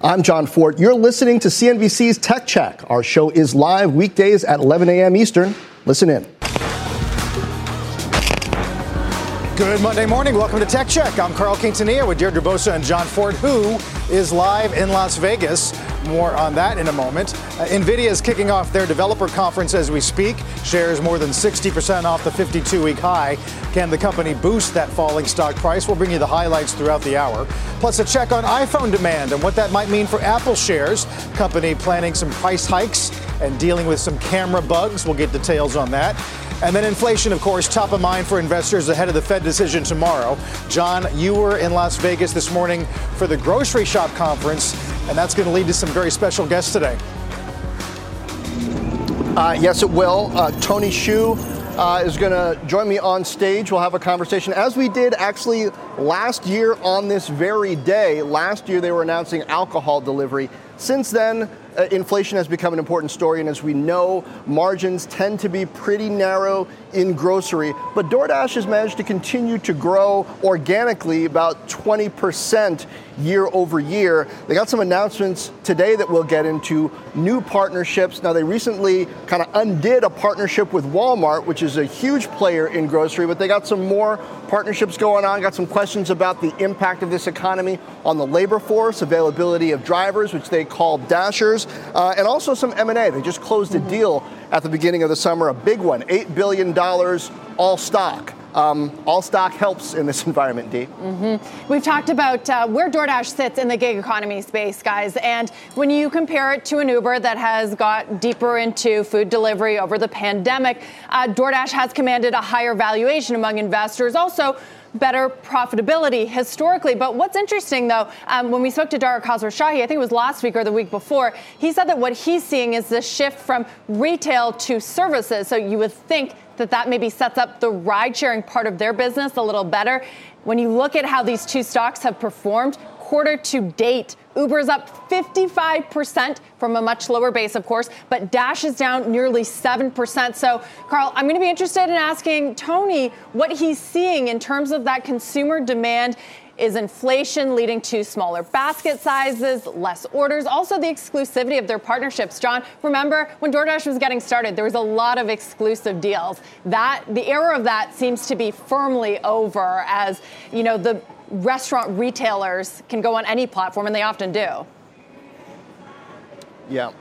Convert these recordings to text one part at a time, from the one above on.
I'm John Fortt. You're listening to CNBC's Tech Check. Our show is live weekdays at 11 a.m. Eastern. Listen in. Good Monday morning. Welcome to Tech Check. I'm Carl Quintanilla with Deirdre Bosa and John Fortt, who is live in Las Vegas. More on that in a moment. Uh, NVIDIA is kicking off their developer conference as we speak. Shares more than 60% off the 52 week high. Can the company boost that falling stock price? We'll bring you the highlights throughout the hour. Plus, a check on iPhone demand and what that might mean for Apple shares. Company planning some price hikes and dealing with some camera bugs. We'll get details on that. And then inflation, of course, top of mind for investors ahead of the Fed decision tomorrow. John, you were in Las Vegas this morning for the grocery shop conference, and that's going to lead to some very special guests today. Uh, yes, it will. Uh, Tony Xu uh, is going to join me on stage. We'll have a conversation, as we did actually last year on this very day. Last year, they were announcing alcohol delivery. Since then, Uh, inflation has become an important story, and as we know, margins tend to be pretty narrow in grocery. But DoorDash has managed to continue to grow organically about 20% year over year. They got some announcements today that we'll get into new partnerships. Now, they recently kind of undid a partnership with Walmart, which is a huge player in grocery, but they got some more partnerships going on. Got some questions about the impact of this economy on the labor force, availability of drivers, which they call dashers, uh, and also some M&A. They just closed a deal at the beginning of the summer, a big one, $8 billion all stock. Um, all stock helps in this environment, Dee. Mm-hmm. We've talked about uh, where DoorDash sits in the gig economy space, guys. And when you compare it to an Uber that has got deeper into food delivery over the pandemic, uh, DoorDash has commanded a higher valuation among investors. Also, better profitability historically. But what's interesting, though, um, when we spoke to Dara Khosrowshahi, I think it was last week or the week before, he said that what he's seeing is the shift from retail to services. So you would think that that maybe sets up the ride sharing part of their business a little better. When you look at how these two stocks have performed quarter to date, Uber is up 55% from a much lower base, of course, but Dash is down nearly 7%. So, Carl, I'm going to be interested in asking Tony what he's seeing in terms of that consumer demand is inflation leading to smaller basket sizes, less orders, also the exclusivity of their partnerships? John, remember when DoorDash was getting started, there was a lot of exclusive deals. That the era of that seems to be firmly over as, you know, the restaurant retailers can go on any platform and they often do. Yeah.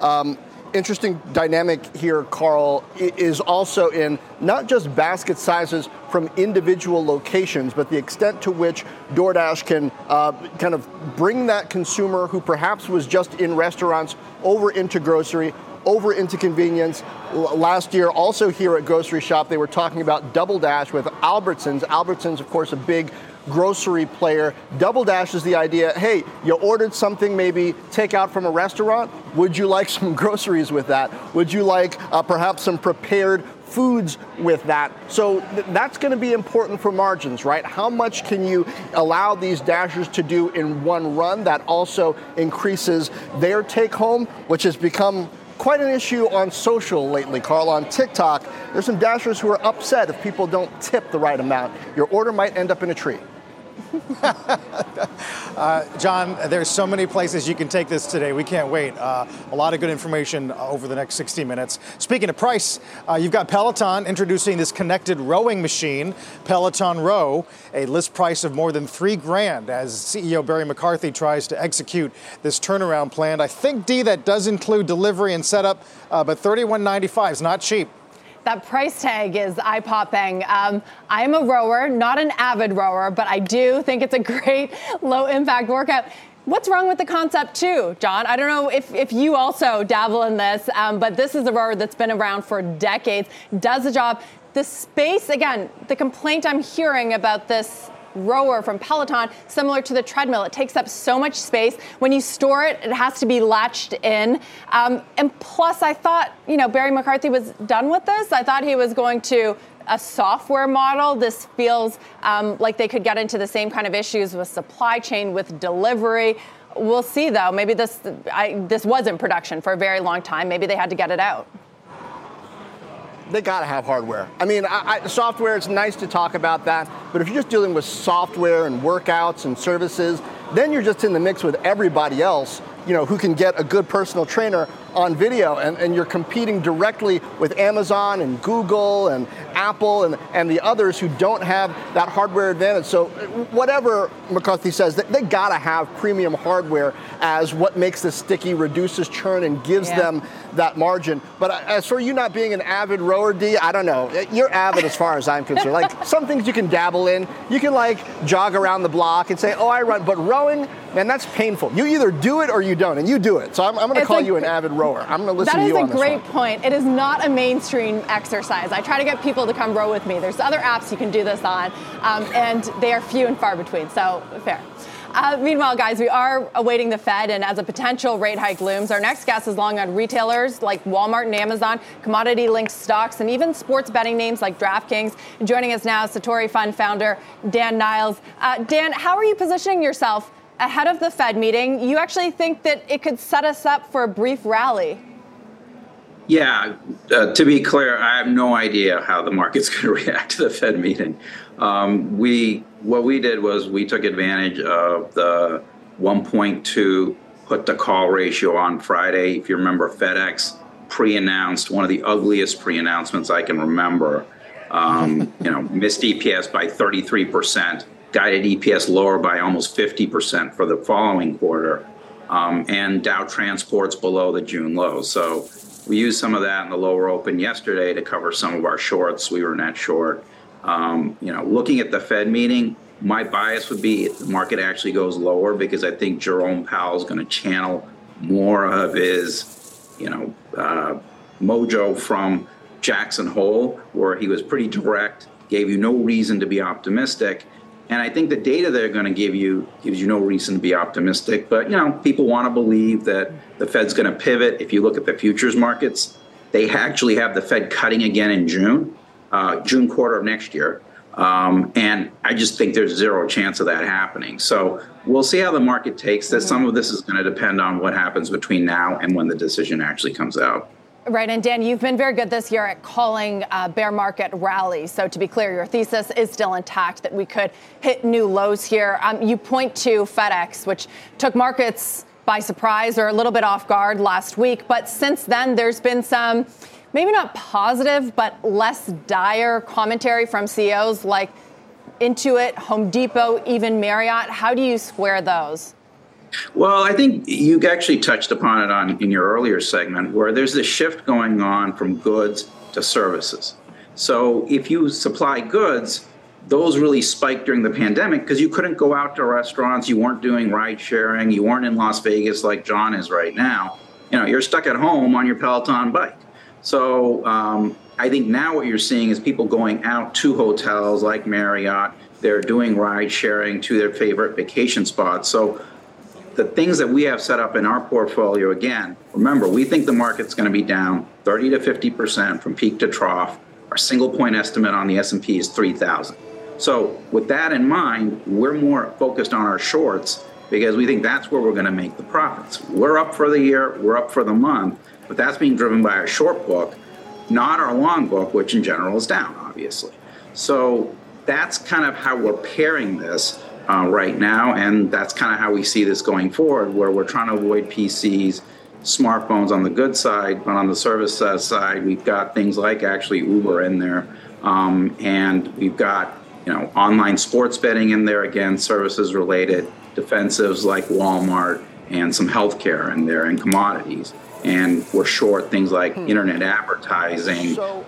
Um, interesting dynamic here, Carl, is also in not just basket sizes from individual locations, but the extent to which DoorDash can uh, kind of bring that consumer who perhaps was just in restaurants over into grocery, over into convenience. last year, also here at Grocery Shop, they were talking about Double Dash with Albertsons. Albertsons, of course, a big grocery player. Double Dash is the idea hey, you ordered something maybe take out from a restaurant. Would you like some groceries with that? Would you like uh, perhaps some prepared foods with that. So th- that's going to be important for margins, right? How much can you allow these dashers to do in one run that also increases their take home, which has become quite an issue on social lately, Carl. On TikTok, there's some dashers who are upset if people don't tip the right amount. Your order might end up in a tree. Uh, John, there's so many places you can take this today. We can't wait. Uh, a lot of good information over the next 60 minutes. Speaking of price, uh, you've got Peloton introducing this connected rowing machine, Peloton Row, a list price of more than three grand as CEO Barry McCarthy tries to execute this turnaround plan. I think, D, that does include delivery and setup, uh, but 31.95 is not cheap that price tag is eye popping. Um, I'm a rower, not an avid rower, but I do think it's a great low impact workout. What's wrong with the concept, too, John? I don't know if, if you also dabble in this, um, but this is a rower that's been around for decades, does the job. The space, again, the complaint I'm hearing about this rower from Peloton, similar to the treadmill. It takes up so much space. When you store it, it has to be latched in. Um, and plus, I thought, you know, Barry McCarthy was done with this. I thought he was going to a software model. This feels um, like they could get into the same kind of issues with supply chain, with delivery. We'll see, though. Maybe this I, this was in production for a very long time. Maybe they had to get it out. They got to have hardware. I mean, I, I, software. It's nice to talk about that, but if you're just dealing with software and workouts and services, then you're just in the mix with everybody else. You know, who can get a good personal trainer on video, and, and you're competing directly with Amazon and Google and Apple and, and the others who don't have that hardware advantage. So, whatever McCarthy says, they, they got to have premium hardware as what makes this sticky, reduces churn, and gives yeah. them that margin. But uh, as for you not being an avid rower, D, I don't know. You're avid as far as I'm concerned. like some things you can dabble in. You can like jog around the block and say, oh, I run. But rowing, man, that's painful. You either do it or you don't, and you do it. So I'm, I'm going to call you an avid rower. I'm going to listen to you on That is a great point. It is not a mainstream exercise. I try to get people to come row with me. There's other apps you can do this on, um, and they are few and far between. So fair. Uh, meanwhile, guys, we are awaiting the Fed, and as a potential rate hike looms, our next guest is long on retailers like Walmart and Amazon, commodity linked stocks, and even sports betting names like DraftKings. Joining us now, is Satori Fund founder Dan Niles. Uh, Dan, how are you positioning yourself ahead of the Fed meeting? You actually think that it could set us up for a brief rally? Yeah, uh, to be clear, I have no idea how the market's going to react to the Fed meeting. Um, we what we did was we took advantage of the 1.2 put to call ratio on Friday. If you remember, FedEx pre-announced one of the ugliest pre-announcements I can remember. Um, you know, missed EPS by 33 percent, guided EPS lower by almost 50 percent for the following quarter, um, and Dow Transport's below the June low. So we used some of that in the lower open yesterday to cover some of our shorts. We were net short. Um, you know, looking at the Fed meeting, my bias would be the market actually goes lower because I think Jerome Powell is going to channel more of his, you know, uh, mojo from Jackson Hole, where he was pretty direct, gave you no reason to be optimistic. And I think the data they're going to give you gives you no reason to be optimistic. But you know, people want to believe that the Fed's going to pivot. If you look at the futures markets, they actually have the Fed cutting again in June, uh, June quarter of next year. Um, and I just think there's zero chance of that happening. So we'll see how the market takes this. Some of this is going to depend on what happens between now and when the decision actually comes out. Right, and Dan, you've been very good this year at calling uh, bear market rallies. So to be clear, your thesis is still intact that we could hit new lows here. Um, you point to FedEx, which took markets by surprise or a little bit off guard last week, but since then there's been some, maybe not positive, but less dire commentary from CEOs like Intuit, Home Depot, even Marriott. How do you square those? Well, I think you actually touched upon it on in your earlier segment where there's this shift going on from goods to services. So if you supply goods, those really spiked during the pandemic because you couldn't go out to restaurants, you weren't doing ride sharing, you weren't in Las Vegas like John is right now. You know, you're stuck at home on your Peloton bike. So um, I think now what you're seeing is people going out to hotels like Marriott. They're doing ride sharing to their favorite vacation spots. So the things that we have set up in our portfolio, again, remember, we think the market's going to be down 30 to 50% from peak to trough. Our single point estimate on the S&P is 3,000. So with that in mind, we're more focused on our shorts because we think that's where we're going to make the profits. We're up for the year, we're up for the month, but that's being driven by our short book, not our long book, which in general is down, obviously. So that's kind of how we're pairing this uh, right now, and that's kind of how we see this going forward, where we're trying to avoid PCs, smartphones on the good side, but on the service side, we've got things like actually Uber in there, um, and we've got you know online sports betting in there again, services related, defensives like Walmart, and some healthcare in there and commodities, and we're short things like hmm. internet advertising, so-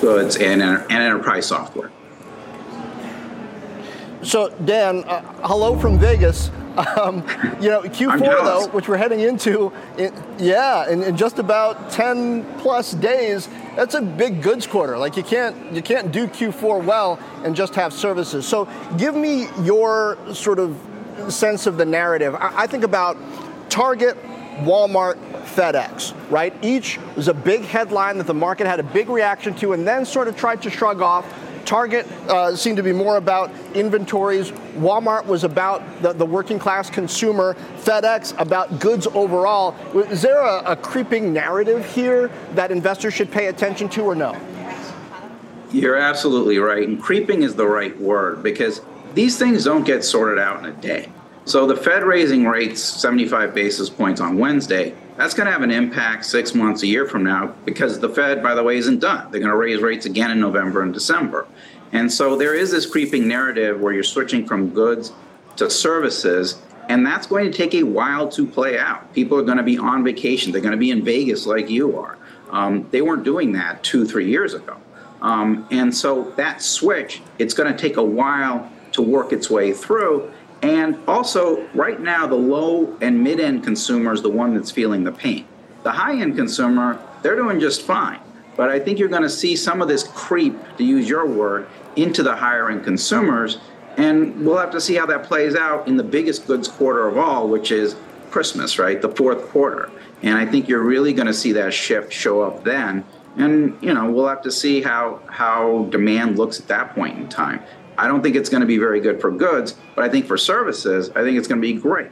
goods, and, and enterprise software. So, Dan, uh, hello from Vegas. Um, you know, Q4 though, which we're heading into, it, yeah, in, in, just about 10 plus days, that's a big goods quarter. Like you can't you can't do Q4 well and just have services. So give me your sort of sense of the narrative. I, I think about Target, Walmart, FedEx, right? Each was a big headline that the market had a big reaction to and then sort of tried to shrug off Target uh, seemed to be more about inventories. Walmart was about the, the, working class consumer. FedEx about goods overall. Is there a, a creeping narrative here that investors should pay attention to or no? You're absolutely right. And creeping is the right word because these things don't get sorted out in a day. So the Fed raising rates 75 basis points on Wednesday that's going to have an impact six months, a year from now, because the Fed, by the way, isn't done. They're going to raise rates again in November and December. And so there is this creeping narrative where you're switching from goods to services, and that's going to take a while to play out. People are going to be on vacation, they're going to be in Vegas like you are. Um, they weren't doing that two, three years ago. Um, and so that switch, it's going to take a while to work its way through. And also, right now, the low and mid end consumer is the one that's feeling the pain. The high end consumer, they're doing just fine. But I think you're going to see some of this creep, to use your word, into the higher end consumers. And we'll have to see how that plays out in the biggest goods quarter of all, which is Christmas, right? The fourth quarter. And I think you're really going to see that shift show up then. And, you know, we'll have to see how, how demand looks at that point in time. I don't think it's going to be very good for goods, but I think for services, I think it's going to be great.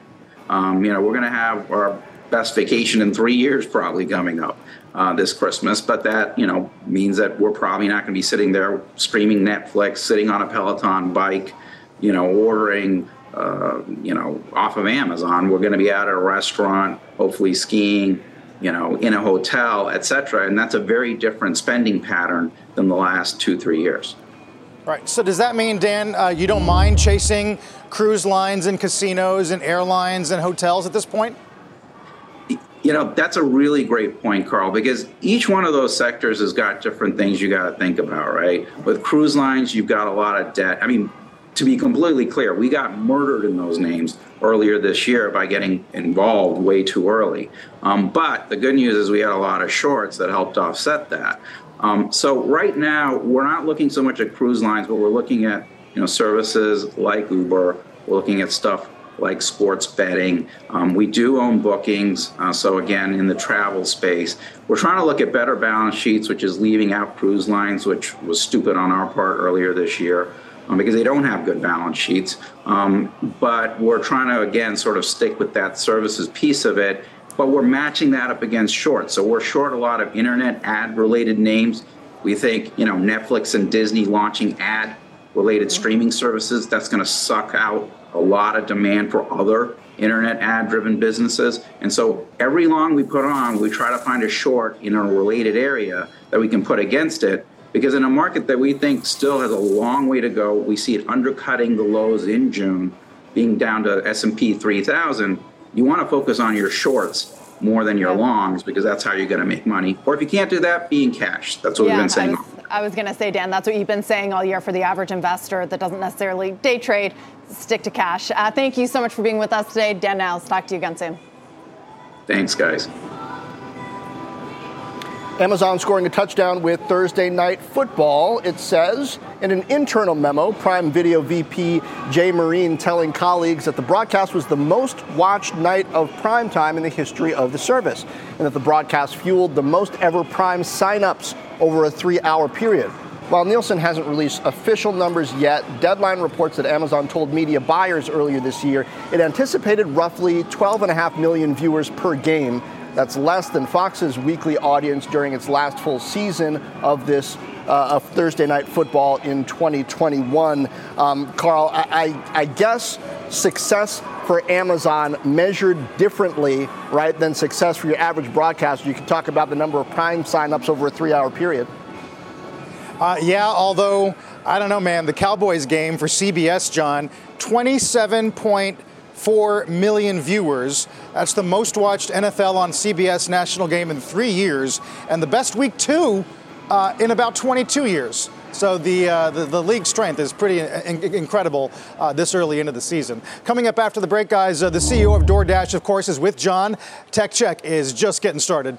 Um, you know, we're going to have our best vacation in three years probably coming up uh, this Christmas, but that you know means that we're probably not going to be sitting there streaming Netflix, sitting on a Peloton bike, you know, ordering. Uh, you know, off of Amazon, we're going to be at a restaurant, hopefully skiing, you know, in a hotel, et cetera. And that's a very different spending pattern than the last two, three years. Right. So does that mean, Dan, uh, you don't mind chasing cruise lines and casinos and airlines and hotels at this point? You know, that's a really great point, Carl, because each one of those sectors has got different things you got to think about, right? With cruise lines, you've got a lot of debt. I mean, to be completely clear, we got murdered in those names earlier this year by getting involved way too early. Um, but the good news is we had a lot of shorts that helped offset that. Um, so right now, we're not looking so much at cruise lines, but we're looking at you know services like Uber. We're looking at stuff like sports betting. Um, we do own bookings. Uh, so again, in the travel space, we're trying to look at better balance sheets, which is leaving out cruise lines, which was stupid on our part earlier this year. Um, because they don't have good balance sheets. Um, but we're trying to, again, sort of stick with that services piece of it but we're matching that up against short. So we're short a lot of internet ad related names. We think, you know, Netflix and Disney launching ad related mm-hmm. streaming services, that's going to suck out a lot of demand for other internet ad driven businesses. And so every long we put on, we try to find a short in a related area that we can put against it. Because in a market that we think still has a long way to go, we see it undercutting the lows in June, being down to S&P 3000 you want to focus on your shorts more than your longs because that's how you're going to make money. Or if you can't do that, be in cash. That's what yeah, we've been saying. I was, was going to say, Dan, that's what you've been saying all year for the average investor that doesn't necessarily day trade, stick to cash. Uh, thank you so much for being with us today. Dan Niles, talk to you again soon. Thanks, guys. Amazon scoring a touchdown with Thursday night football, it says. In an internal memo, Prime Video VP Jay Marine telling colleagues that the broadcast was the most watched night of prime time in the history of the service, and that the broadcast fueled the most ever Prime signups over a three hour period. While Nielsen hasn't released official numbers yet, Deadline reports that Amazon told media buyers earlier this year it anticipated roughly 12.5 million viewers per game that's less than Fox's weekly audience during its last full season of this uh, of Thursday night football in 2021. Um, Carl, I, I, I guess success for Amazon measured differently, right, than success for your average broadcaster. You can talk about the number of prime signups over a three-hour period. Uh, yeah, although I don't know, man. The Cowboys game for CBS, John, 27 point 4 million viewers. That's the most watched NFL on CBS national game in three years, and the best week two uh, in about 22 years. So the, uh, the, the league strength is pretty in- incredible uh, this early into the season. Coming up after the break, guys, uh, the CEO of DoorDash, of course, is with John. Tech Check is just getting started.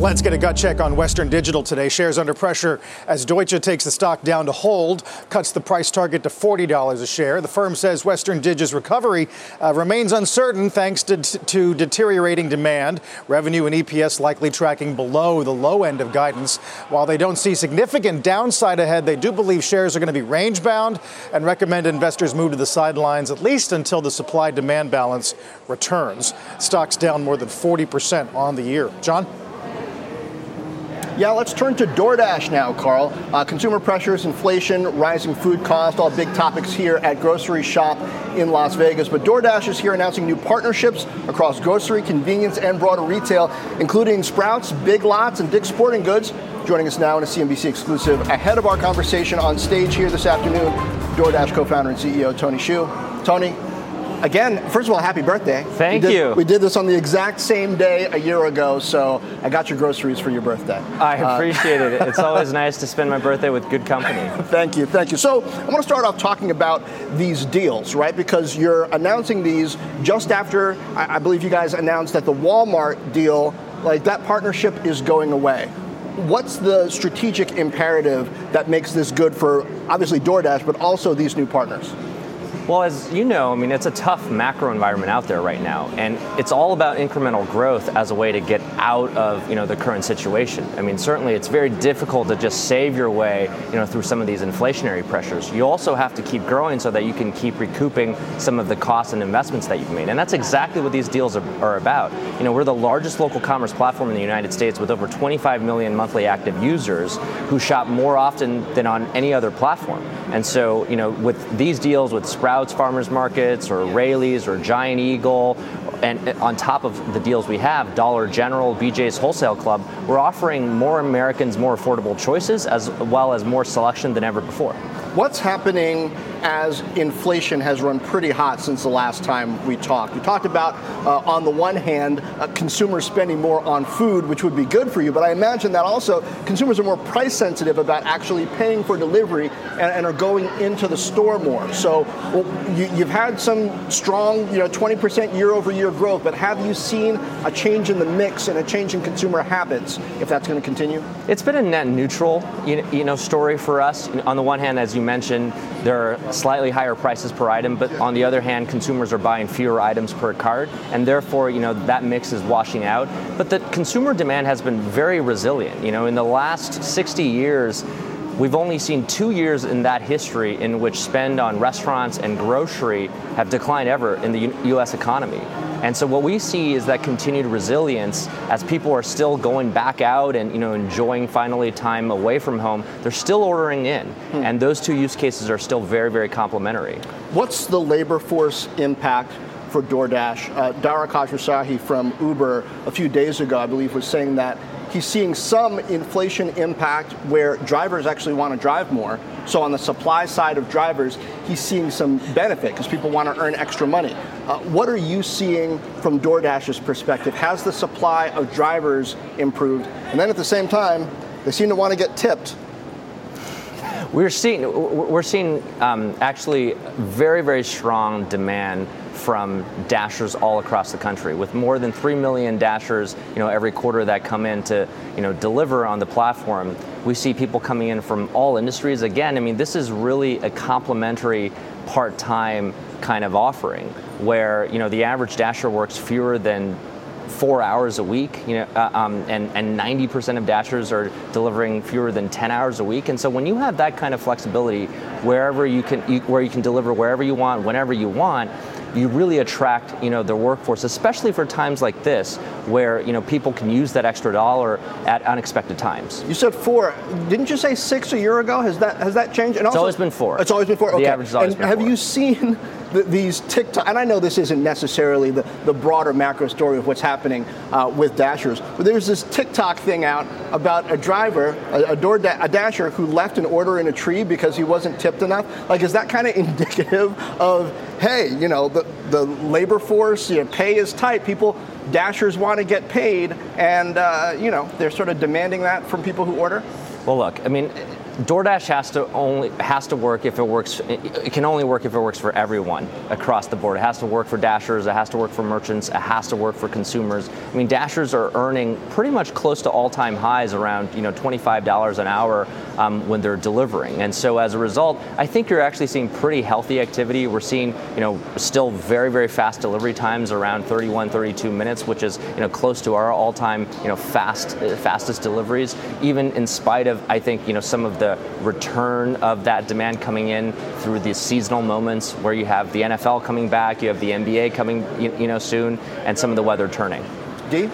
Let's get a gut check on Western Digital today. Shares under pressure as Deutsche takes the stock down to hold, cuts the price target to $40 a share. The firm says Western Digi's recovery uh, remains uncertain thanks to, to deteriorating demand. Revenue and EPS likely tracking below the low end of guidance. While they don't see significant downside ahead, they do believe shares are going to be range bound and recommend investors move to the sidelines at least until the supply demand balance returns. Stocks down more than 40% on the year. John? Yeah, let's turn to DoorDash now, Carl. Uh, consumer pressures, inflation, rising food costs, all big topics here at Grocery Shop in Las Vegas. But DoorDash is here announcing new partnerships across grocery, convenience, and broader retail, including Sprouts, Big Lots, and Dick's Sporting Goods. Joining us now in a CNBC exclusive ahead of our conversation on stage here this afternoon, DoorDash co founder and CEO Tony Xu. Tony, again, first of all, happy birthday. Thank we did, you. We did this on the exact same day a year ago, so I got your groceries for your birthday. I uh, appreciate uh, it. It's always nice to spend my birthday with good company. thank you, thank you. So I want to start off talking about these deals, right? Because you're announcing these just after I, I believe you guys announced that the Walmart deal, like that partnership is going away what's the strategic imperative that makes this good for obviously DoorDash, but also these new partners? Well, as you know, I mean, it's a tough macro environment out there right now, and it's all about incremental growth as a way to get out of you know the current situation. I mean, certainly it's very difficult to just save your way you know through some of these inflationary pressures. You also have to keep growing so that you can keep recouping some of the costs and investments that you've made, and that's exactly what these deals are, are about. You know, we're the largest local commerce platform in the United States with over 25 million monthly active users who shop more often than on any other platform. And so, you know, with these deals with Sprouts Farmers Markets or Raley's or Giant Eagle, and on top of the deals we have, Dollar General, BJ's Wholesale Club, we're offering more Americans more affordable choices as well as more selection than ever before. What's happening as inflation has run pretty hot since the last time we talked? We talked about, uh, on the one hand, uh, consumers spending more on food, which would be good for you, but I imagine that also consumers are more price sensitive about actually paying for delivery and, and are going into the store more. So well, you, have had some strong, you know, 20% year over year growth, but have you seen a change in the mix and a change in consumer habits if that's going to continue? It's been a net neutral, you know, story for us. On the one hand, as you you mentioned, there are slightly higher prices per item, but on the other hand, consumers are buying fewer items per cart, and therefore, you know, that mix is washing out. But the consumer demand has been very resilient. You know, in the last 60 years, We've only seen two years in that history in which spend on restaurants and grocery have declined ever in the U- US economy. And so what we see is that continued resilience as people are still going back out and you know enjoying finally time away from home. They're still ordering in, hmm. and those two use cases are still very very complementary. What's the labor force impact for DoorDash. Uh, Dara Khosrowshahi from Uber a few days ago, I believe, was saying that he's seeing some inflation impact where drivers actually want to drive more. So on the supply side of drivers, he's seeing some benefit because people want to earn extra money. Uh, what are you seeing from DoorDash's perspective? Has the supply of drivers improved? And then at the same time, they seem to want to get tipped. We're seeing we're seeing um, actually very very strong demand from dashers all across the country with more than 3 million dashers you know every quarter that come in to you know deliver on the platform we see people coming in from all industries again i mean this is really a complementary part-time kind of offering where you know the average dasher works fewer than four hours a week, you know, uh, um, and, and 90% of dashers are delivering fewer than 10 hours a week. And so when you have that kind of flexibility, wherever you can, you, where you can deliver wherever you want, whenever you want, you really attract you know the workforce, especially for times like this, where you know people can use that extra dollar at unexpected times. You said four. Didn't you say six a year ago? Has that has that changed? And it's also, always been four. It's always been four. Okay. The average has always and been have four. you seen the, these TikTok? And I know this isn't necessarily the, the broader macro story of what's happening uh, with dashers, but there's this TikTok thing out about a driver, a, a door da- a dasher who left an order in a tree because he wasn't tipped enough. Like, is that kind of indicative of hey, you know, the the labor force, you know, pay is tight. People, dashers want to get paid, and uh, you know, they're sort of demanding that from people who order. Well, look, I mean, DoorDash has to only has to work if it works. It can only work if it works for everyone across the board. It has to work for Dashers. It has to work for merchants. It has to work for consumers. I mean, Dashers are earning pretty much close to all-time highs, around you know $25 an hour um, when they're delivering. And so as a result, I think you're actually seeing pretty healthy activity. We're seeing you know still very very fast delivery times, around 31, 32 minutes, which is you know close to our all-time you know fast fastest deliveries, even in spite of I think you know some of the return of that demand coming in through these seasonal moments where you have the NFL coming back, you have the NBA coming, you, know, soon, and some of the weather turning. Dee?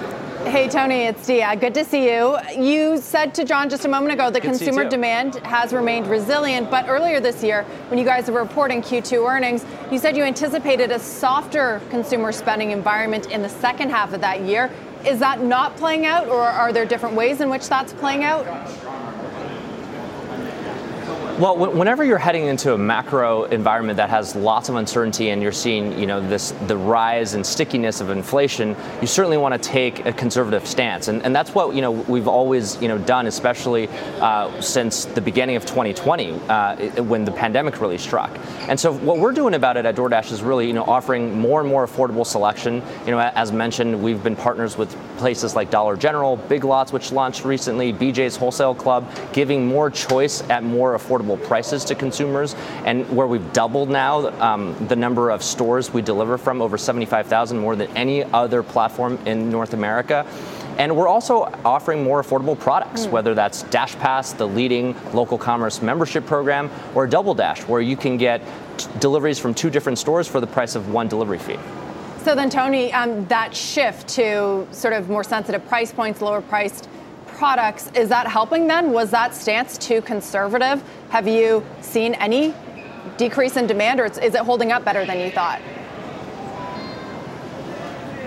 Hey Tony, it's Dee. Uh, good to see you. You said to John just a moment ago that consumer demand has remained resilient, but earlier this year, when you guys were reporting Q2 earnings, you said you anticipated a softer consumer spending environment in the second half of that year. Is that not playing out, or are there different ways in which that's playing out? Well, whenever you're heading into a macro environment that has lots of uncertainty and you're seeing, you know, this the rise and stickiness of inflation, you certainly want to take a conservative stance, and, and that's what you know we've always you know done, especially uh, since the beginning of 2020 uh, when the pandemic really struck. And so what we're doing about it at DoorDash is really you know offering more and more affordable selection. You know, as mentioned, we've been partners with places like Dollar General, Big Lots, which launched recently, BJ's Wholesale Club, giving more choice at more affordable prices to consumers, and where we've doubled now um, the number of stores we deliver from, over 75,000 more than any other platform in North America. And we're also offering more affordable products, mm. whether that's Dash Pass, the leading local commerce membership program, or Double Dash, where you can get t- deliveries from two different stores for the price of one delivery fee. So then, Tony, um, that shift to sort of more sensitive price points, lower priced products, is that helping then? Was that stance too conservative? Have you seen any decrease in demand, or is it holding up better than you thought?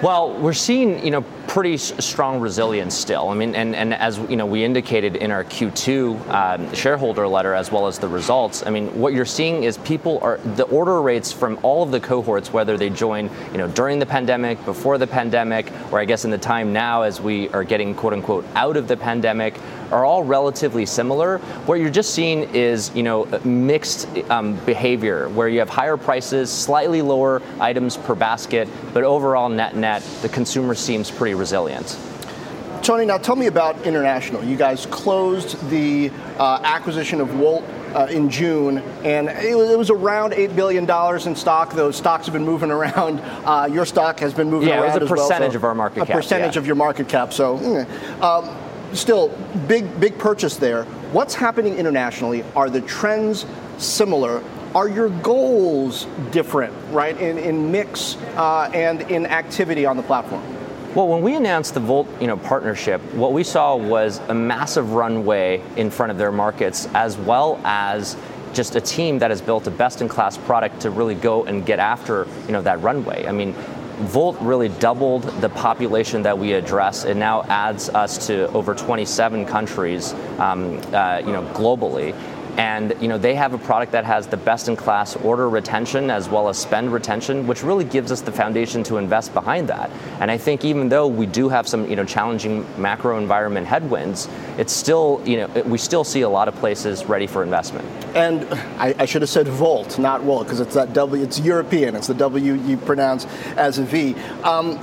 Well, we're seeing, you know, pretty strong resilience still. I mean, and, and as you know, we indicated in our Q2 um, shareholder letter as well as the results. I mean, what you're seeing is people are the order rates from all of the cohorts, whether they join, you know, during the pandemic, before the pandemic, or I guess in the time now as we are getting quote unquote out of the pandemic, are all relatively similar. What you're just seeing is, you know, mixed um, behavior where you have higher prices, slightly lower items per basket, but overall net net, the consumer seems pretty resilient. Tony, now tell me about international. You guys closed the uh, acquisition of Wolt uh, in June, and it was, it was, around eight billion dollars in stock. Those stocks have been moving around. Uh, your stock has been moving yeah, around. Yeah, it was a percentage well, so of our market a cap. A percentage yeah. of your market cap. So, mm, um, still, big big purchase there. What's happening internationally? Are the trends similar? Are your goals different, right, in, in mix uh, and in activity on the platform? Well, when we announced the Wolt, you know, partnership, what we saw was a massive runway in front of their markets, as well as just a team that has built a best-in-class product to really go and get after you know that runway. I mean, Wolt really doubled the population that we address. It now adds us to over 27 countries, um, uh, you know, globally. And you know they have a product that has the best-in-class order retention as well as spend retention, which really gives us the foundation to invest behind that. And I think even though we do have some you know challenging macro environment headwinds, it's still you know we still see a lot of places ready for investment. And I, I should have said Volt, not Wolt, because it's that W. It's European. It's the W you pronounce as a V. Um,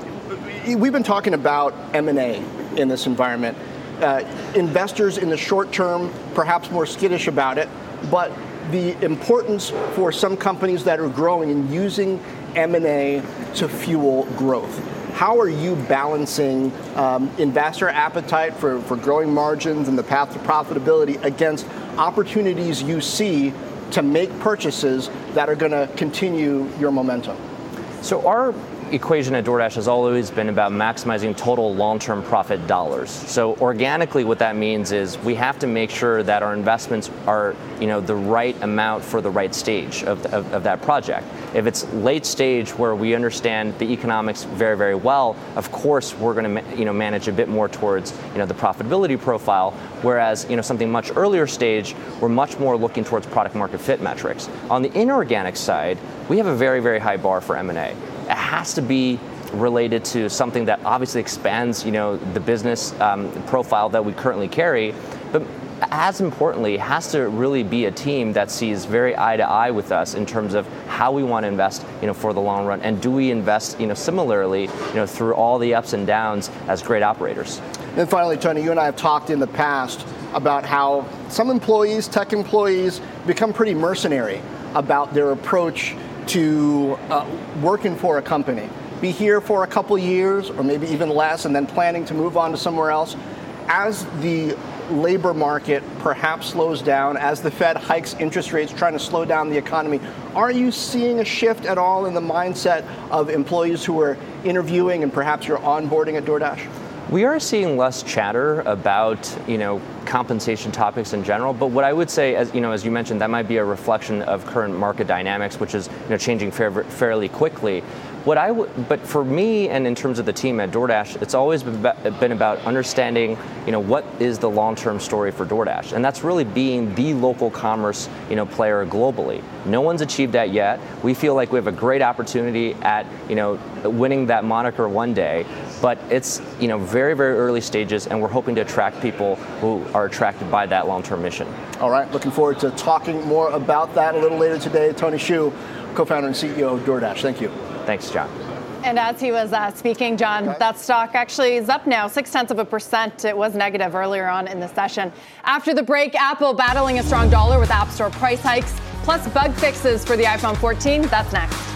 we've been talking about M&A in this environment uh, investors in the short term perhaps more skittish about it, but the importance for some companies that are growing and using M&A to fuel growth. How are you balancing um, investor appetite for, for growing margins and the path to profitability against opportunities you see to make purchases that are going to continue your momentum? So our equation at DoorDash has always been about maximizing total long-term profit dollars. So organically, what that means is we have to make sure that our investments are, you know, the right amount for the right stage of, of, of that project. If it's late stage where we understand the economics very, very well, of course we're going to, you know, manage a bit more towards, you know, the profitability profile. Whereas, you know, something much earlier stage, we're much more looking towards product market fit metrics. On the inorganic side, we have a very, very high bar for M&A it has to be related to something that obviously expands, you know, the business um, profile that we currently carry, but as importantly, has to really be a team that sees very eye to eye with us in terms of how we want to invest, you know, for the long run, and do we invest, you know, similarly, you know, through all the ups and downs as great operators. And finally, Tony, you and I have talked in the past about how some employees, tech employees, become pretty mercenary about their approach to uh, working for a company. Be here for a couple years or maybe even less and then planning to move on to somewhere else. As the labor market perhaps slows down, as the Fed hikes interest rates trying to slow down the economy, are you seeing a shift at all in the mindset of employees who are interviewing and perhaps you're onboarding at DoorDash? We are seeing less chatter about, you know, compensation topics in general, but what I would say, as you know, as you mentioned, that might be a reflection of current market dynamics, which is you know changing fairly quickly. What I would, but for me and in terms of the team at DoorDash, it's always been about understanding, you know, what is the long-term story for DoorDash, and that's really being the local commerce, you know, player globally. No one's achieved that yet. We feel like we have a great opportunity at, you know, winning that moniker one day, but it's, you know, very very early stages, and we're hoping to attract people who are attracted by that long-term mission. All right, looking forward to talking more about that a little later today. Tony Xu, co-founder and CEO of DoorDash. Thank you. Thanks, John. And as he was uh, speaking, John, okay. that stock actually is up now, six tenths of a percent. It was negative earlier on in the session. After the break, Apple battling a strong dollar with App Store price hikes, plus bug fixes for the iPhone 14. That's next.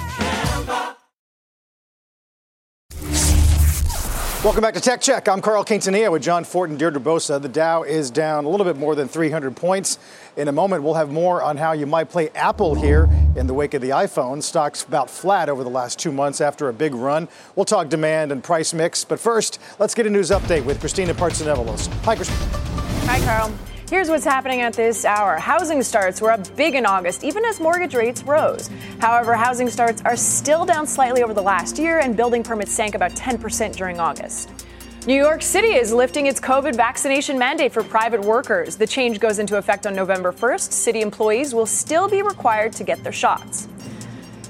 Welcome back to Tech Check. I'm Carl Quintanilla with John Fortt and Deirdre Bosa. The Dow is down a little bit more than 300 points. In a moment, we'll have more on how you might play Apple here in the wake of the iPhone. Stocks about flat over the last two months after a big run. We'll talk demand and price mix. But first, let's get a news update with Kristina Partsinevelos. Hi, Kristina. Hi, Carl. Here's what's happening at this hour. Housing starts were up big in August, even as mortgage rates rose. However, housing starts are still down slightly over the last year, and building permits sank about 10% during August. New York City is lifting its COVID vaccination mandate for private workers. The change goes into effect on November 1st. City employees will still be required to get their shots.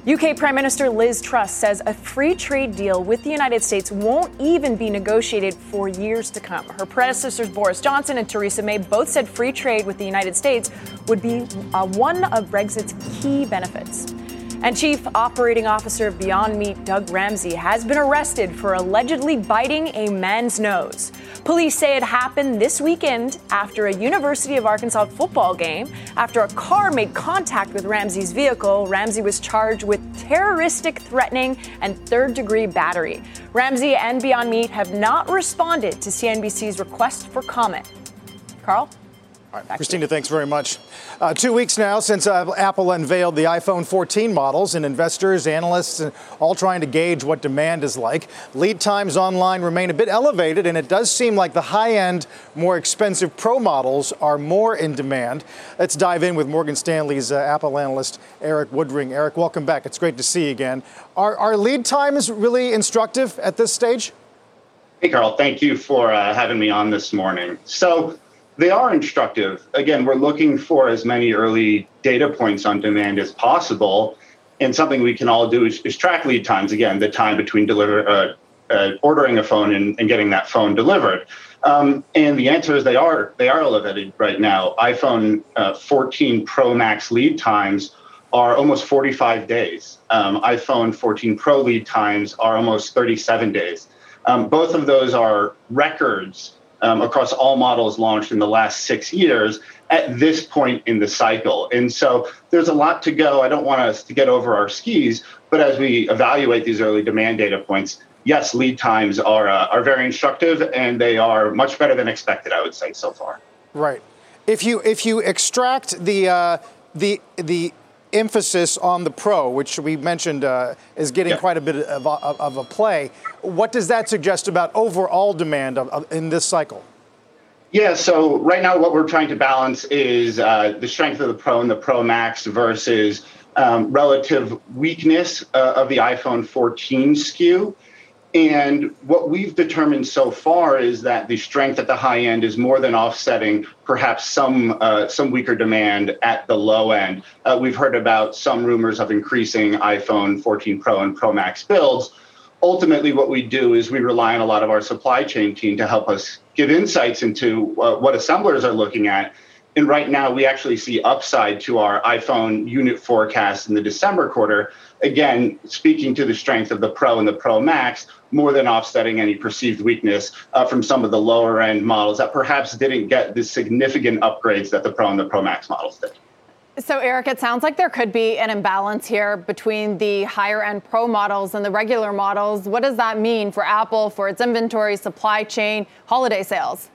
UK Prime Minister Liz Truss says a free trade deal with the United States won't even be negotiated for years to come. Her predecessors Boris Johnson and Theresa May both said free trade with the United States would be uh, one of Brexit's key benefits. And Chief Operating Officer of Beyond Meat, Doug Ramsey, has been arrested for allegedly biting a man's nose. Police say it happened this weekend after a University of Arkansas football game. After a car made contact with Ramsey's vehicle, Ramsey was charged with terroristic threatening and third degree battery. Ramsey and Beyond Meat have not responded to CNBC's request for comment. Carl? All right, Kristina, thanks very much. Uh, two weeks now since uh, Apple unveiled the iPhone 14 models, and investors, analysts, and all trying to gauge what demand is like. Lead times online remain a bit elevated, and it does seem like the high end, more expensive Pro models are more in demand. Let's dive in with Morgan Stanley's uh, Apple analyst, Erik Woodring. Erik, welcome back. It's great to see you again. Are, are lead times really instructive at this stage? Hey, Carl. Thank you for uh, having me on this morning. So, they are instructive. Again, we're looking for as many early data points on demand as possible. And something we can all do is, is track lead times. Again, the time between deliver, uh, uh, ordering a phone and, and, getting that phone delivered. Um, and the answer is they are they are elevated right now. iPhone uh, 14 Pro Max lead times are almost 45 days. Um, iPhone 14 Pro lead times are almost 37 days. Um, both of those are records um, across all models launched in the last six years at this point in the cycle. And so there's a lot to go. I don't want us to get over our skis, but as we evaluate these early demand data points, yes, lead times are uh, are very instructive and they are much better than expected. I would say so far. Right. If you if you extract the uh, the the emphasis on the pro, which we mentioned uh, is getting yeah. quite a bit of, of, of, a play. What does that suggest about overall demand of, in this cycle? Yeah, so right now what we're trying to balance is uh, the strength of the Pro and the Pro Max versus um, relative weakness uh, of the iPhone 14 SKU. And what we've determined so far is that the strength at the high end is more than offsetting perhaps some uh, some weaker demand at the low end. Uh, we've heard about some rumors of increasing iPhone 14 Pro and Pro Max builds. Ultimately, what we do is we rely on a lot of our supply chain team to help us give insights into uh, what assemblers are looking at. And right now, we actually see upside to our iPhone unit forecast in the December quarter again, speaking to the strength of the Pro and the Pro Max, more than offsetting any perceived weakness uh, from some of the lower end models that perhaps didn't get the significant upgrades that the Pro and the Pro Max models did. So, Erik, it sounds like there could be an imbalance here between the higher end Pro models and the regular models. What does that mean for Apple, for its inventory, supply chain, holiday sales?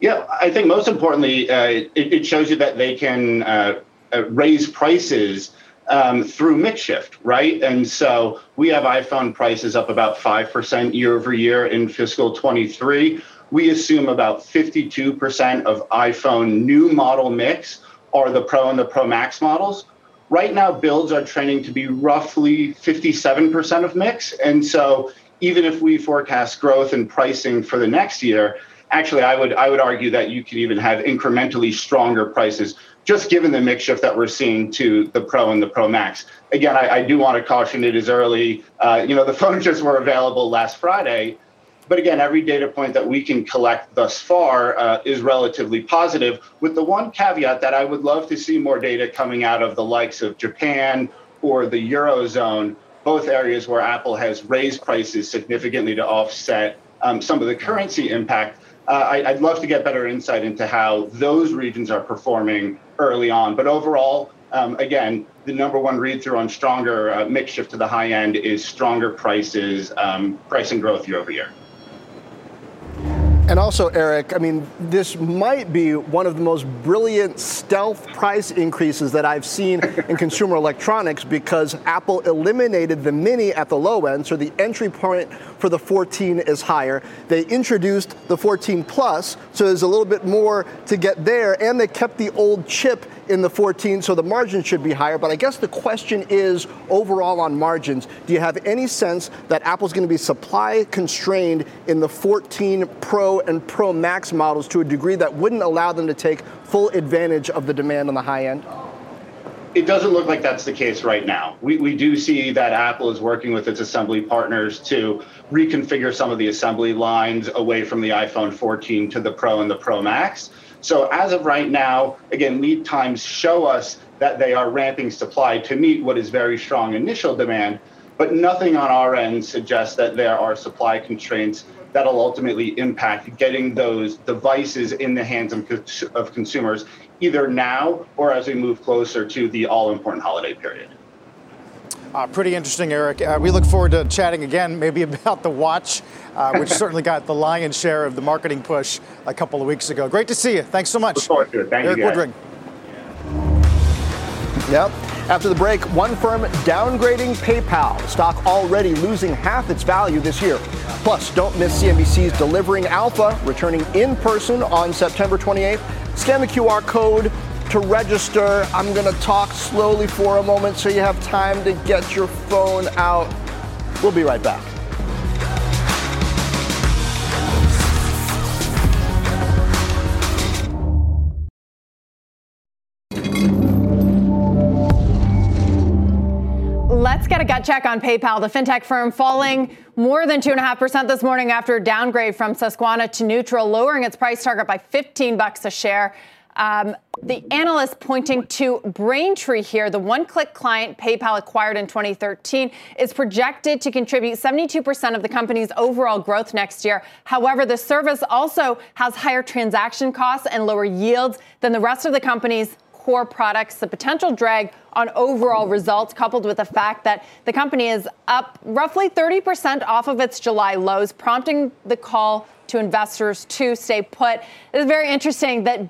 Yeah, I think most importantly, uh, it, it, shows you that they can uh, uh raise prices um, through mix shift, right? And so we have iPhone prices up about 5% year over year in fiscal 23. We assume about 52% of iPhone new model mix are the Pro and the Pro Max models. Right now, builds are trending to be roughly 57% of mix. And so even if we forecast growth in pricing for the next year, actually I would I would argue that you could even have incrementally stronger prices just given the mix shift that we're seeing to the Pro and the Pro Max. Again, I, I do want to caution it is early. Uh, you know, the phones just were available last Friday. But again, every data point that we can collect thus far uh, is relatively positive, with the one caveat that I would love to see more data coming out of the likes of Japan or the Eurozone, both areas where Apple has raised prices significantly to offset um, some of the currency impact I, would love to get better insight into how those regions are performing early on. But overall, um, again, the number one read through on stronger uh, mix shift to the high end is stronger prices, um, pricing growth year over year. And also, Erik, I mean, this might be one of the most brilliant stealth price increases that I've seen in consumer electronics because Apple eliminated the mini at the low end, so the entry point for the 14 is higher. They introduced the 14 Plus, so there's a little bit more to get there, and they kept the old chip in the 14, so the margin should be higher. But I guess the question is overall on margins, do you have any sense that Apple's going to be supply constrained in the 14 Pro and Pro Max models to a degree that wouldn't allow them to take full advantage of the demand on the high end? it doesn't look like that's the case right now. We, we do see that Apple is working with its assembly partners to reconfigure some of the assembly lines away from the iPhone 14 to the Pro and the Pro Max. So as of right now, again, lead times show us that they are ramping supply to meet what is very strong initial demand, but nothing on our end suggests that there are supply constraints that'll ultimately impact getting those devices in the hands of, consumers either now or as we move closer to the all important holiday period. Uh, pretty interesting, Erik. Uh, we look forward to chatting again, maybe about the watch, uh, which certainly got the lion's share of the marketing push a couple of weeks ago. Great to see you. Thanks so much. Look forward to it. Thank Erik you. Woodring. Yep. After the break, one firm downgrading PayPal. Stock already losing half its value this year. Plus, don't miss CNBC's Delivering Alpha, returning in person on September 28th. Scan the QR code to register. I'm going to talk slowly for a moment so you have time to get your phone out. We'll be right back. Let's get a gut check on PayPal. The fintech firm falling more than 2.5% this morning after a downgrade from Susquehanna to neutral, lowering its price target by 15 bucks a share. Um, the analyst pointing to Braintree here, the one click client PayPal acquired in 2013, is projected to contribute 72% of the company's overall growth next year. However, the service also has higher transaction costs and lower yields than the rest of the company's core products, the potential drag on overall results, coupled with the fact that the company is up roughly 30% off of its July lows, prompting the call to investors to stay put. It is very interesting that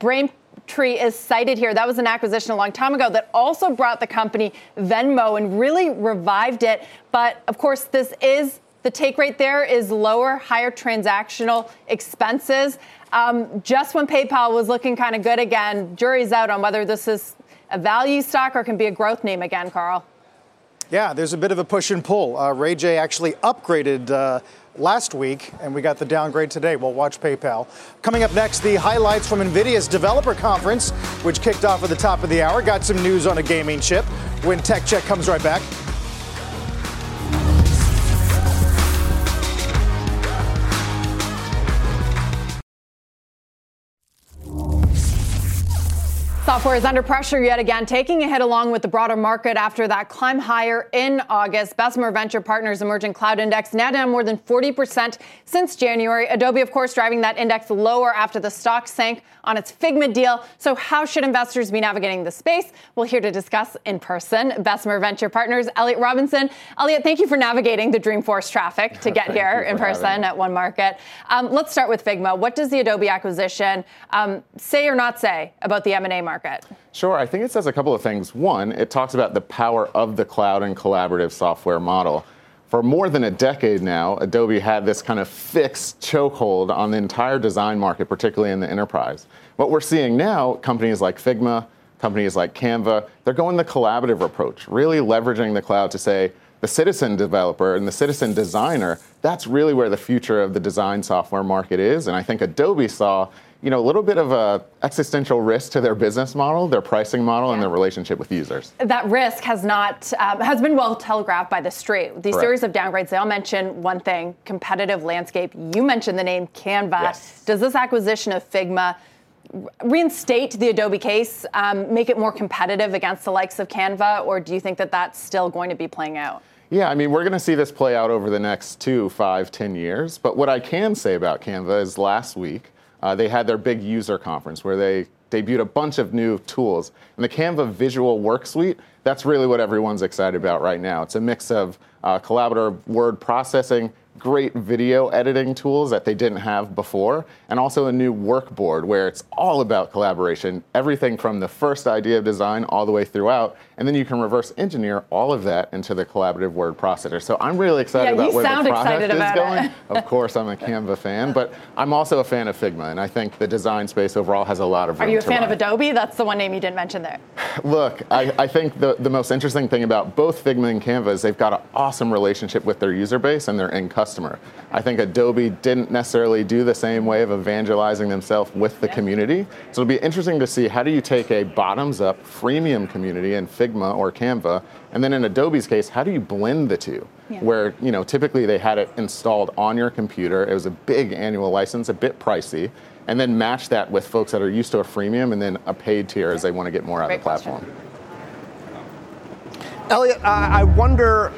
Braintree is cited here. That was an acquisition a long time ago that also brought the company Venmo and really revived it. But of course, this is the take rate there is lower, higher transactional expenses. Um, just when PayPal was looking kind of good again, jury's out on whether this is a value stock or can be a growth name again, Carl. Yeah, there's a bit of a push and pull. Uh, Ray J actually upgraded uh, last week, and we got the downgrade today. We'll watch PayPal. Coming up next, the highlights from NVIDIA's developer conference, which kicked off at the top of the hour. Got some news on a gaming chip. When Tech Check comes right back. Software is under pressure yet again, taking a hit along with the broader market after that climb higher in August. Bessemer Venture Partners Emerging Cloud Index now down more than 40% since January. Adobe, of course, driving that index lower after the stock sank on its Figma deal. So, how should investors be navigating the space? We're here to discuss in person. Bessemer Venture Partners, Elliott Robinson. Elliott, thank you for navigating the Dreamforce traffic to get here in person at One Market. Um, let's start with Figma. What does the Adobe acquisition um, say or not say about the M&A market? Sure. I think it says a couple of things. One, it talks about the power of the cloud and collaborative software model. For more than a decade now, Adobe had this kind of fixed chokehold on the entire design market, particularly in the enterprise. What we're seeing now, companies like Figma, companies like Canva, they're going the collaborative approach, really leveraging the cloud to say, the citizen developer and the citizen designer, that's really where the future of the design software market is. And I think Adobe saw you know, a little bit of a existential risk to their business model, their pricing model, yeah. and their relationship with users. That risk has not um, has been well telegraphed by the street. These Correct. series of downgrades, they all mention one thing: competitive landscape. You mentioned the name Canva. Yes. Does this acquisition of Figma? reinstate the Adobe case, um, make it more competitive against the likes of Canva, or do you think that that's still going to be playing out? Yeah, I mean, we're going to see this play out over the next two, five, ten years. But what I can say about Canva is last week, uh, they had their big user conference where they debuted a bunch of new tools. And the Canva Visual Work Suite, that's really what everyone's excited about right now. It's a mix of uh, collaborative word processing, great video editing tools that they didn't have before, and also a new workboard where it's all about collaboration, everything from the first idea of design all the way throughout, and then you can reverse engineer all of that into the collaborative word processor. So I'm really excited yeah, about where the product is going. It. of course, I'm a Canva fan, but I'm also a fan of Figma, and I think the design space overall has a lot of. Room Are you a fan run. of Adobe? That's the one name you didn't mention there. Look, I, I think the, the most interesting thing about both Figma and Canva is they've got an awesome relationship with their user base and their end customer. I think Adobe didn't necessarily do the same way of evangelizing themselves with the community. So it'll be interesting to see how do you take a bottoms up freemium community in Figma or Canva, and then in Adobe's case, how do you blend the two? Yeah. Where you know typically they had it installed on your computer. It was a big annual license, a bit pricey, and then match that with folks that are used to a freemium and then a paid tier as they want to get more out Great of the platform. Question. Elliott, I wonder,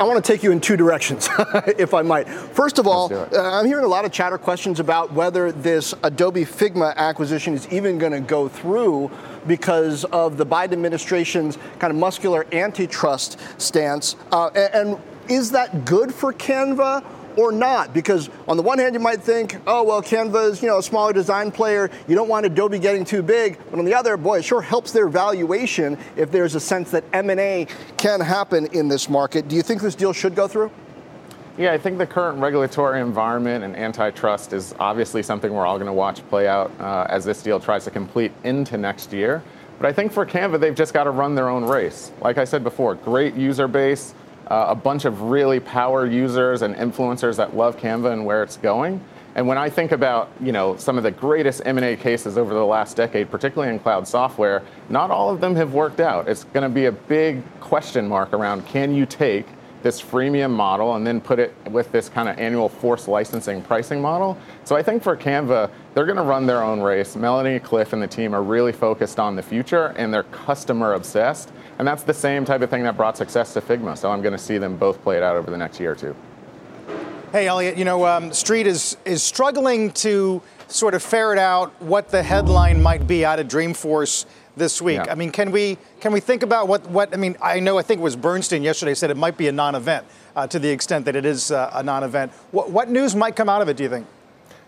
I want to take you in two directions, if I might. First of all, uh, I'm hearing a lot of chatter questions about whether this Adobe Figma acquisition is even going to go through because of the Biden administration's kind of muscular antitrust stance. Uh, and is that good for Canva? Or not? Because on the one hand, you might think, oh, well, Canva is, you know, a smaller design player. You don't want Adobe getting too big. But on the other, boy, it sure helps their valuation if there's a sense that M&A can happen in this market. Do you think this deal should go through? Yeah, I think the current regulatory environment and antitrust is obviously something we're all going to watch play out uh, as this deal tries to complete into next year. But I think for Canva, they've just got to run their own race. Like I said before, great user base, uh, a bunch of really power users and influencers that love Canva and where it's going. And when I think about, you know, some of the greatest M&A cases over the last decade, particularly in cloud software, not all of them have worked out. It's going to be a big question mark around can you take this freemium model and then put it with this kind of annual force licensing pricing model. So I think for Canva, they're going to run their own race. Melanie Cliff and the team are really focused on the future and they're customer obsessed. And that's the same type of thing that brought success to Figma. So I'm going to see them both play it out over the next year or two. Hey, Elliott, you know, um, Street is, is struggling to sort of ferret out what the headline might be out of Dreamforce this week. Yeah. I mean, can we can we think about what what I mean? I know I think it was Bernstein yesterday said it might be a non-event uh, to the extent that it is uh, a non-event. What, what news might come out of it? Do you think?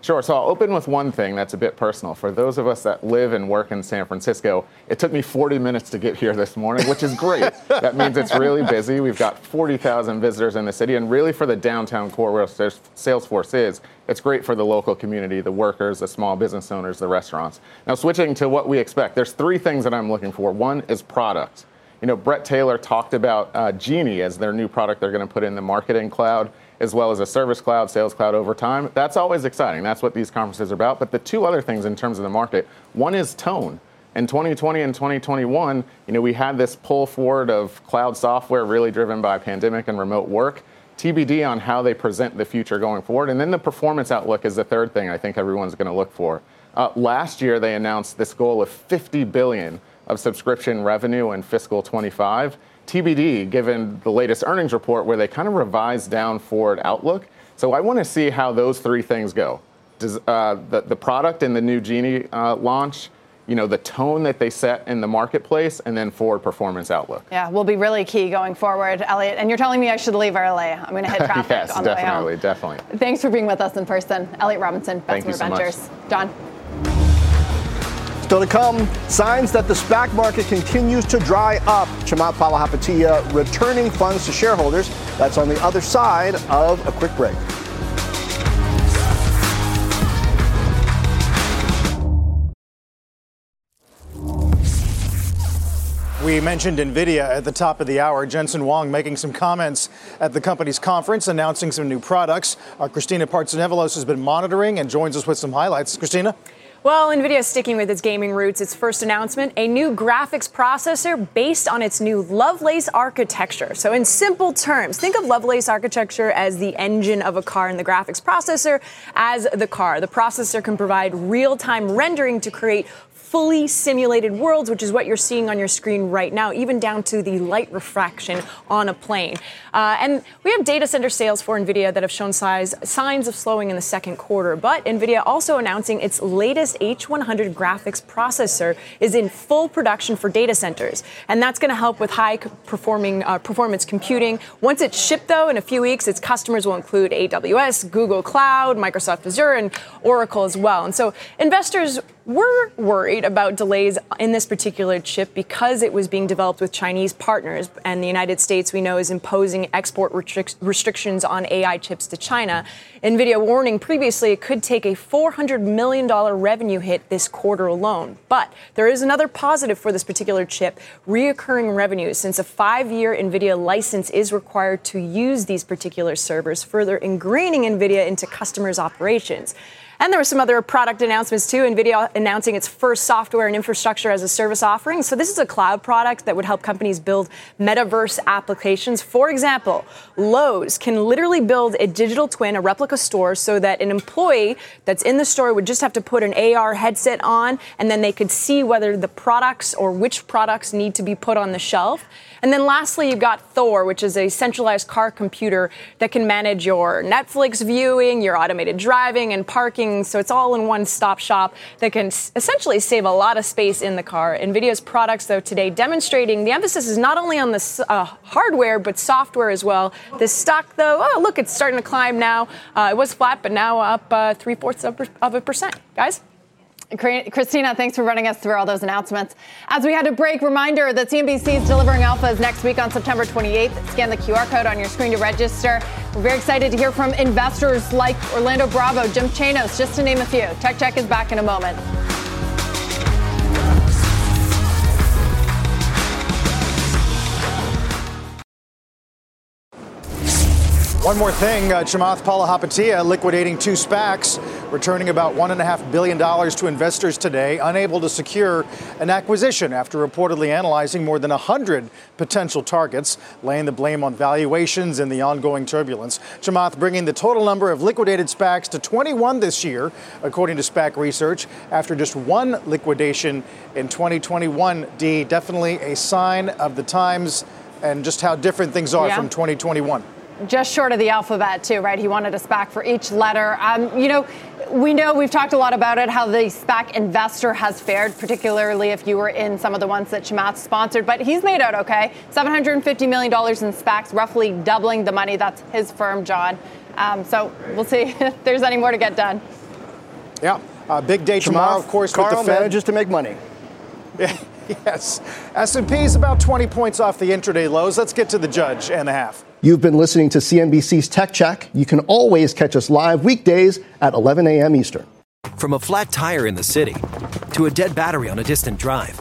Sure. So I'll open with one thing that's a bit personal. For those of us that live and work in San Francisco, it took me 40 minutes to get here this morning, which is great. that means it's really busy. We've got 40,000 visitors in the city, and really for the downtown core where Salesforce is, it's great for the local community, the workers, the small business owners, the restaurants. Now, switching to what we expect, there's three things that I'm looking for. One is product. You know, Bret Taylor talked about uh, Genie as their new product they're going to put in the marketing cloud as well as a service cloud, sales cloud over time. That's always exciting. That's what these conferences are about. But the two other things in terms of the market, one is tone. In 2020 and 2021, you know, we had this pull forward of cloud software really driven by pandemic and remote work. TBD on how they present the future going forward. And then the performance outlook is the third thing I think everyone's going to look for. Uh, last year, they announced this goal of 50 billion of subscription revenue in fiscal 25. TBD, given the latest earnings report where they kind of revised down forward outlook. So I want to see how those three things go. Does, uh, the, the product and the new Genie uh, launch, you know, the tone that they set in the marketplace, and then forward performance outlook. Yeah, will be really key going forward, Elliott. And you're telling me I should leave early. I'm going to hit traffic yes, on the way home. Definitely, definitely. Thanks for being with us in person. Elliott Robinson, Bessemer so Ventures. Much. John. Still to come, signs that the SPAC market continues to dry up. Chamath Palihapitiya returning funds to shareholders. That's on the other side of a quick break. We mentioned NVIDIA at the top of the hour. Jensen Huang making some comments at the company's conference, announcing some new products. Our Kristina Partsinevelos has been monitoring and joins us with some highlights. Kristina? Well, NVIDIA is sticking with its gaming roots. Its first announcement a new graphics processor based on its new Lovelace architecture. So, in simple terms, think of Lovelace architecture as the engine of a car and the graphics processor as the car. The processor can provide real time rendering to create fully simulated worlds, which is what you're seeing on your screen right now, even down to the light refraction on a plane. Uh, and we have data center sales for NVIDIA that have shown size, signs of slowing in the second quarter. But NVIDIA also announcing its latest H100 graphics processor is in full production for data centers. And that's going to help with high performing uh, performance computing. Once it's shipped, though, in a few weeks, its customers will include AWS, Google Cloud, Microsoft Azure, and Oracle as well. And so investors were worried about delays in this particular chip because it was being developed with Chinese partners. And the United States, we know, is imposing export restric- restrictions on AI chips to China. NVIDIA warning previously it could take a $400 million revenue revenue hit this quarter alone. But there is another positive for this particular chip reoccurring revenue, since a five year NVIDIA license is required to use these particular servers, further ingraining NVIDIA into customers' operations. And there were some other product announcements too. NVIDIA announcing its first software and infrastructure as a service offering. So this is a cloud product that would help companies build metaverse applications. For example, Lowe's can literally build a digital twin, a replica store, so that an employee that's in the store would just have to put an AR headset on and then they could see whether the products or which products need to be put on the shelf. And then lastly, you've got Thor, which is a centralized car computer that can manage your Netflix viewing, your automated driving, and parking. So it's all in one stop shop that can essentially save a lot of space in the car. NVIDIA's products, though, today demonstrating the emphasis is not only on the uh, hardware, but software as well. The stock, though, oh, look, it's starting to climb now. Uh, it was flat, but now up uh, three fourths of, of a percent. Guys? Kristina, thanks for running us through all those announcements. As we had a break, reminder that CNBC is delivering alphas next week on September 28th. Scan the QR code on your screen to register. We're very excited to hear from investors like Orlando Bravo, Jim Chanos, just to name a few. Tech Check is back in a moment. One more thing, uh, Chamath Palihapitiya liquidating two SPACs, returning about $1.5 billion to investors today, unable to secure an acquisition after reportedly analyzing more than 100 potential targets, laying the blame on valuations and the ongoing turbulence. Chamath bringing the total number of liquidated SPACs to 21 this year, according to SPAC research, after just one liquidation in 2021. D, definitely a sign of the times and just how different things are yeah. from 2021 just short of the alphabet, too, right? He wanted a SPAC for each letter. Um, you know, we know we've talked a lot about it, how the SPAC investor has fared, particularly if you were in some of the ones that Chamath sponsored. But he's made out okay. $750 million in SPACs, roughly doubling the money. That's his firm, John. Um, so we'll see if there's any more to get done. Yeah. Uh, big day tomorrow, of course, Carl with the Fed. manages to make money. Yeah. Yes. S&P is about 20 points off the intraday lows. Let's get to the judge and a half. You've been listening to CNBC's Tech Check. You can always catch us live weekdays at 11 a.m. Eastern. From a flat tire in the city to a dead battery on a distant drive,